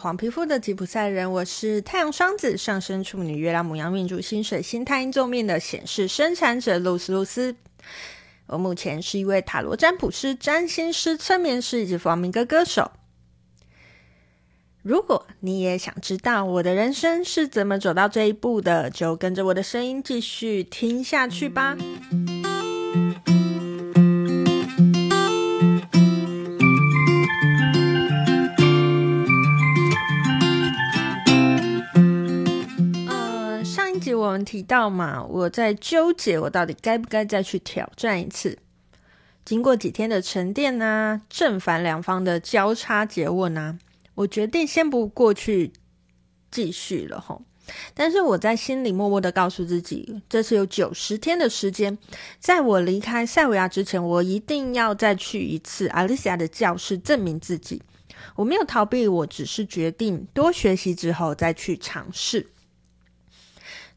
黄皮肤的吉普赛人，我是太阳双子上升处女月亮母羊命主星水星太阴座命的显示生产者露丝露丝。我目前是一位塔罗占卜师、占星师、催眠师以及弗朗明哥歌手。如果你也想知道我的人生是怎么走到这一步的，就跟着我的声音继续听下去吧。提到嘛，我在纠结，我到底该不该再去挑战一次？经过几天的沉淀啊，正反两方的交叉诘问啊，我决定先不过去继续了吼。但是我在心里默默的告诉自己，这次有九十天的时间，在我离开塞维亚之前，我一定要再去一次阿丽西亚的教室，证明自己。我没有逃避，我只是决定多学习之后再去尝试。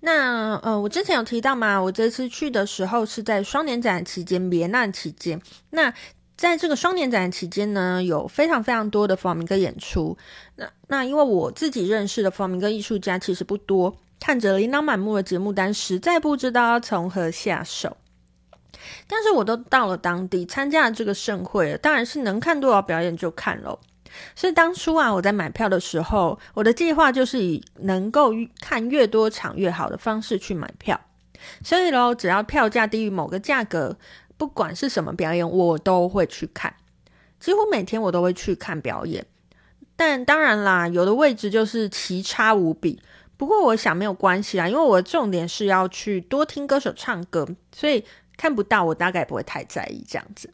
那呃，我之前有提到嘛，我这次去的时候是在双年展期间，别难期间。那在这个双年展期间呢，有非常非常多的弗朗明哥演出。那那因为我自己认识的弗朗明哥艺术家其实不多，看着琳琅满目的节目单，实在不知道要从何下手。但是我都到了当地参加了这个盛会了，当然是能看多少表演就看喽。所以当初啊，我在买票的时候，我的计划就是以能够看越多场越好的方式去买票。所以喽，只要票价低于某个价格，不管是什么表演，我都会去看。几乎每天我都会去看表演。但当然啦，有的位置就是奇差无比。不过我想没有关系啦，因为我重点是要去多听歌手唱歌，所以看不到我大概不会太在意这样子。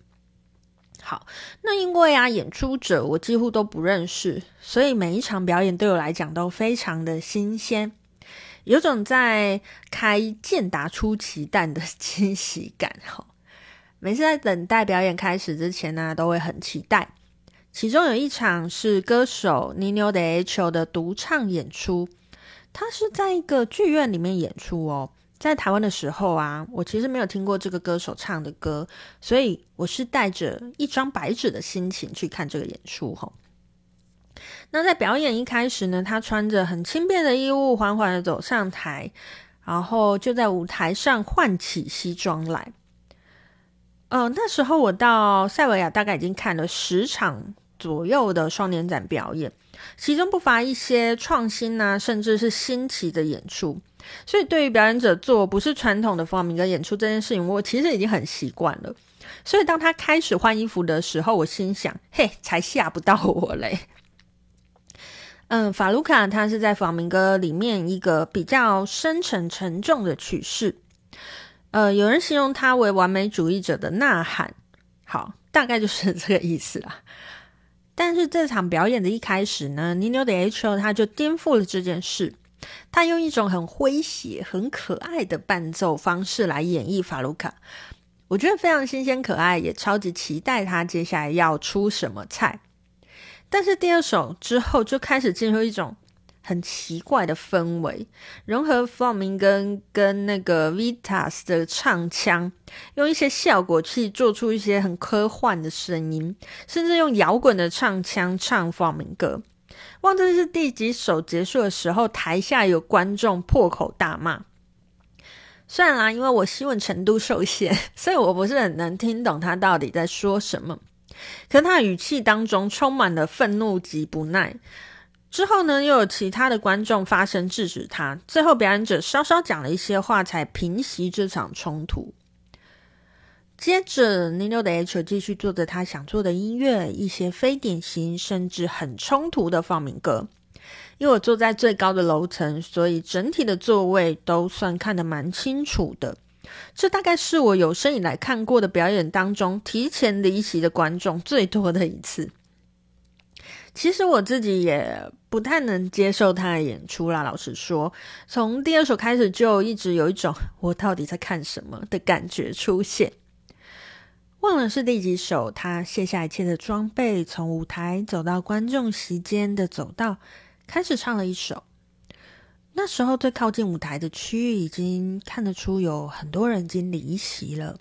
好，那因为啊，演出者我几乎都不认识，所以每一场表演对我来讲都非常的新鲜，有种在开健达出奇蛋的 惊喜感。哈，每次在等待表演开始之前呢、都会很期待。其中有一场是歌手 Nino de H 的独唱演出，他是在一个剧院里面演出哦。在台湾的时候啊，我其实没有听过这个歌手唱的歌，所以我是带着一张白纸的心情去看这个演出吼。那在表演一开始呢，他穿着很轻便的衣物，缓缓的走上台，然后就在舞台上换起西装来。呃，那时候我到塞维亚大概已经看了十场左右的双年展表演，其中不乏一些创新啊，甚至是新奇的演出。所以，对于表演者做不是传统的弗朗明哥演出这件事情，我其实已经很习惯了。所以，当他开始换衣服的时候，我心想：“嘿，才吓不到我嘞！”嗯，法鲁卡他是在弗朗明哥里面一个比较深沉沉重的曲式。呃，有人形容他为完美主义者的呐喊，好，大概就是这个意思啦。但是这场表演的一开始呢，Ninho de Acho 他就颠覆了这件事。他用一种很诙谐、很可爱的伴奏方式来演绎法鲁卡，我觉得非常新鲜可爱，也超级期待他接下来要出什么菜。但是第二首之后就开始进入一种很奇怪的氛围，融合弗朗明哥跟那个 Vitas 的唱腔，用一些效果器做出一些很科幻的声音，甚至用摇滚的唱腔唱弗朗明哥。忘记是第几首结束的时候，台下有观众破口大骂。算啦，因为我新闻程度受限，所以我不是很能听懂他到底在说什么。可他语气当中充满了愤怒及不耐。之后呢，又有其他的观众发声制止他。最后，表演者稍稍讲了一些话，才平息这场冲突。接着，Nino 的 H 继续做着他想做的音乐，一些非典型甚至很冲突的弗朗明哥。因为我坐在最高的楼层，所以整体的座位都算看得蛮清楚的。这大概是我有生以来看过的表演当中提前离席的观众最多的一次。其实我自己也不太能接受他的演出啦，老实说，从第二首开始就一直有一种我到底在看什么的感觉出现。忘了是第几首，他卸下一切的装备，从舞台走到观众席间的走道，开始唱了一首。那时候最靠近舞台的区域已经看得出有很多人已经离席了，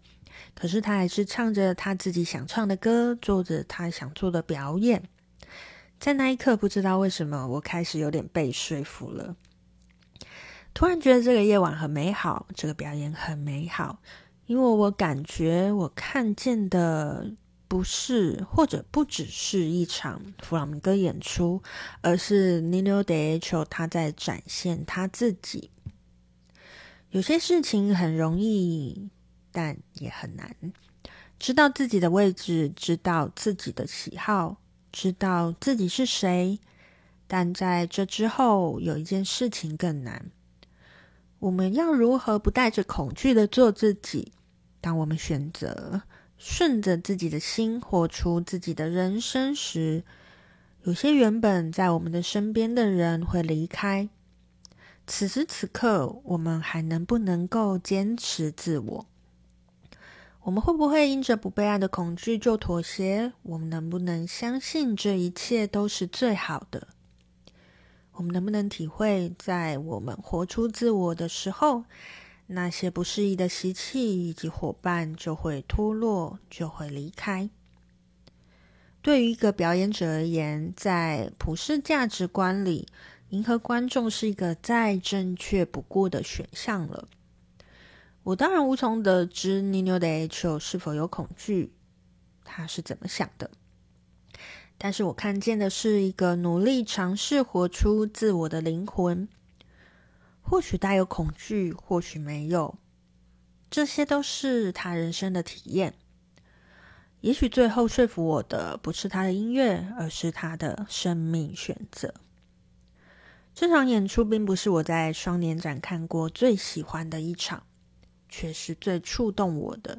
可是他还是唱着他自己想唱的歌，做着他想做的表演。在那一刻，不知道为什么，我开始有点被说服了。突然觉得这个夜晚很美好，这个表演很美好，因为我感觉我看见的不是或者不只是一场弗朗明哥演出，而是 Nino de h o 他在展现他自己。有些事情很容易，但也很难。知道自己的位置，知道自己的喜好，知道自己是谁，但在这之后，有一件事情更难。我们要如何不带着恐惧的做自己？当我们选择顺着自己的心活出自己的人生时，有些原本在我们的身边的人会离开。此时此刻，我们还能不能够坚持自我？我们会不会因着不被爱的恐惧就妥协？我们能不能相信这一切都是最好的？我们能不能体会，在我们活出自我的时候，那些不适宜的习气以及伙伴就会脱落，就会离开？对于一个表演者而言，在普世价值观里，迎合观众是一个再正确不过的选项了。我当然无从得知 Ninho de Acho 是否有恐惧，他是怎么想的。但是我看见的是一个努力尝试活出自我的灵魂，或许带有恐惧，或许没有，这些都是他人生的体验。也许最后说服我的不是他的音乐，而是他的生命选择。这场演出并不是我在双年展看过最喜欢的一场，却是最触动我的。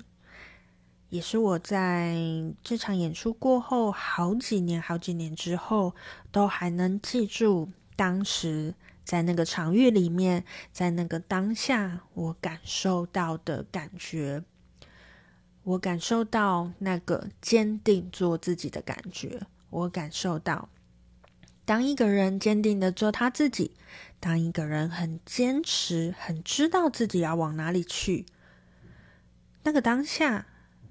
也是我在这场演出过后好几年、好几年之后，都还能记住当时在那个场域里面，在那个当下，我感受到的感觉。我感受到那个坚定做自己的感觉。我感受到，当一个人坚定的做他自己，当一个人很坚持、很知道自己要往哪里去，那个当下。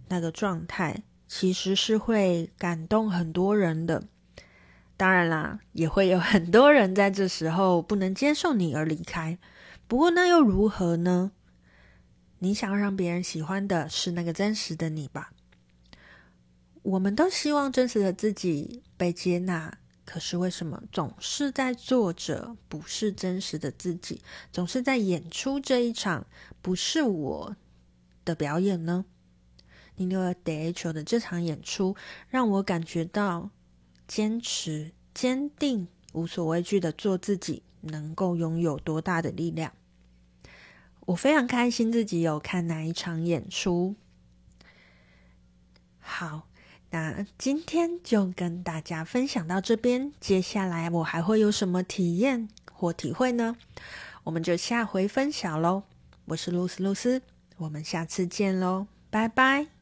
那个状态其实是会感动很多人的，当然啦，也会有很多人在这时候不能接受你而离开。不过那又如何呢？你想让别人喜欢的是那个真实的你吧？我们都希望真实的自己被接纳，可是为什么总是在做着不是真实的自己，总是在演出这一场不是我的表演呢？Ninho de Acho 的这场演出让我感觉到坚持、坚定、无所畏惧的做自己，能够拥有多大的力量。我非常开心自己有看哪一场演出。好，那今天就跟大家分享到这边。接下来我还会有什么体验或体会呢？我们就下回分享喽。我是露丝露丝，我们下次见喽，拜拜。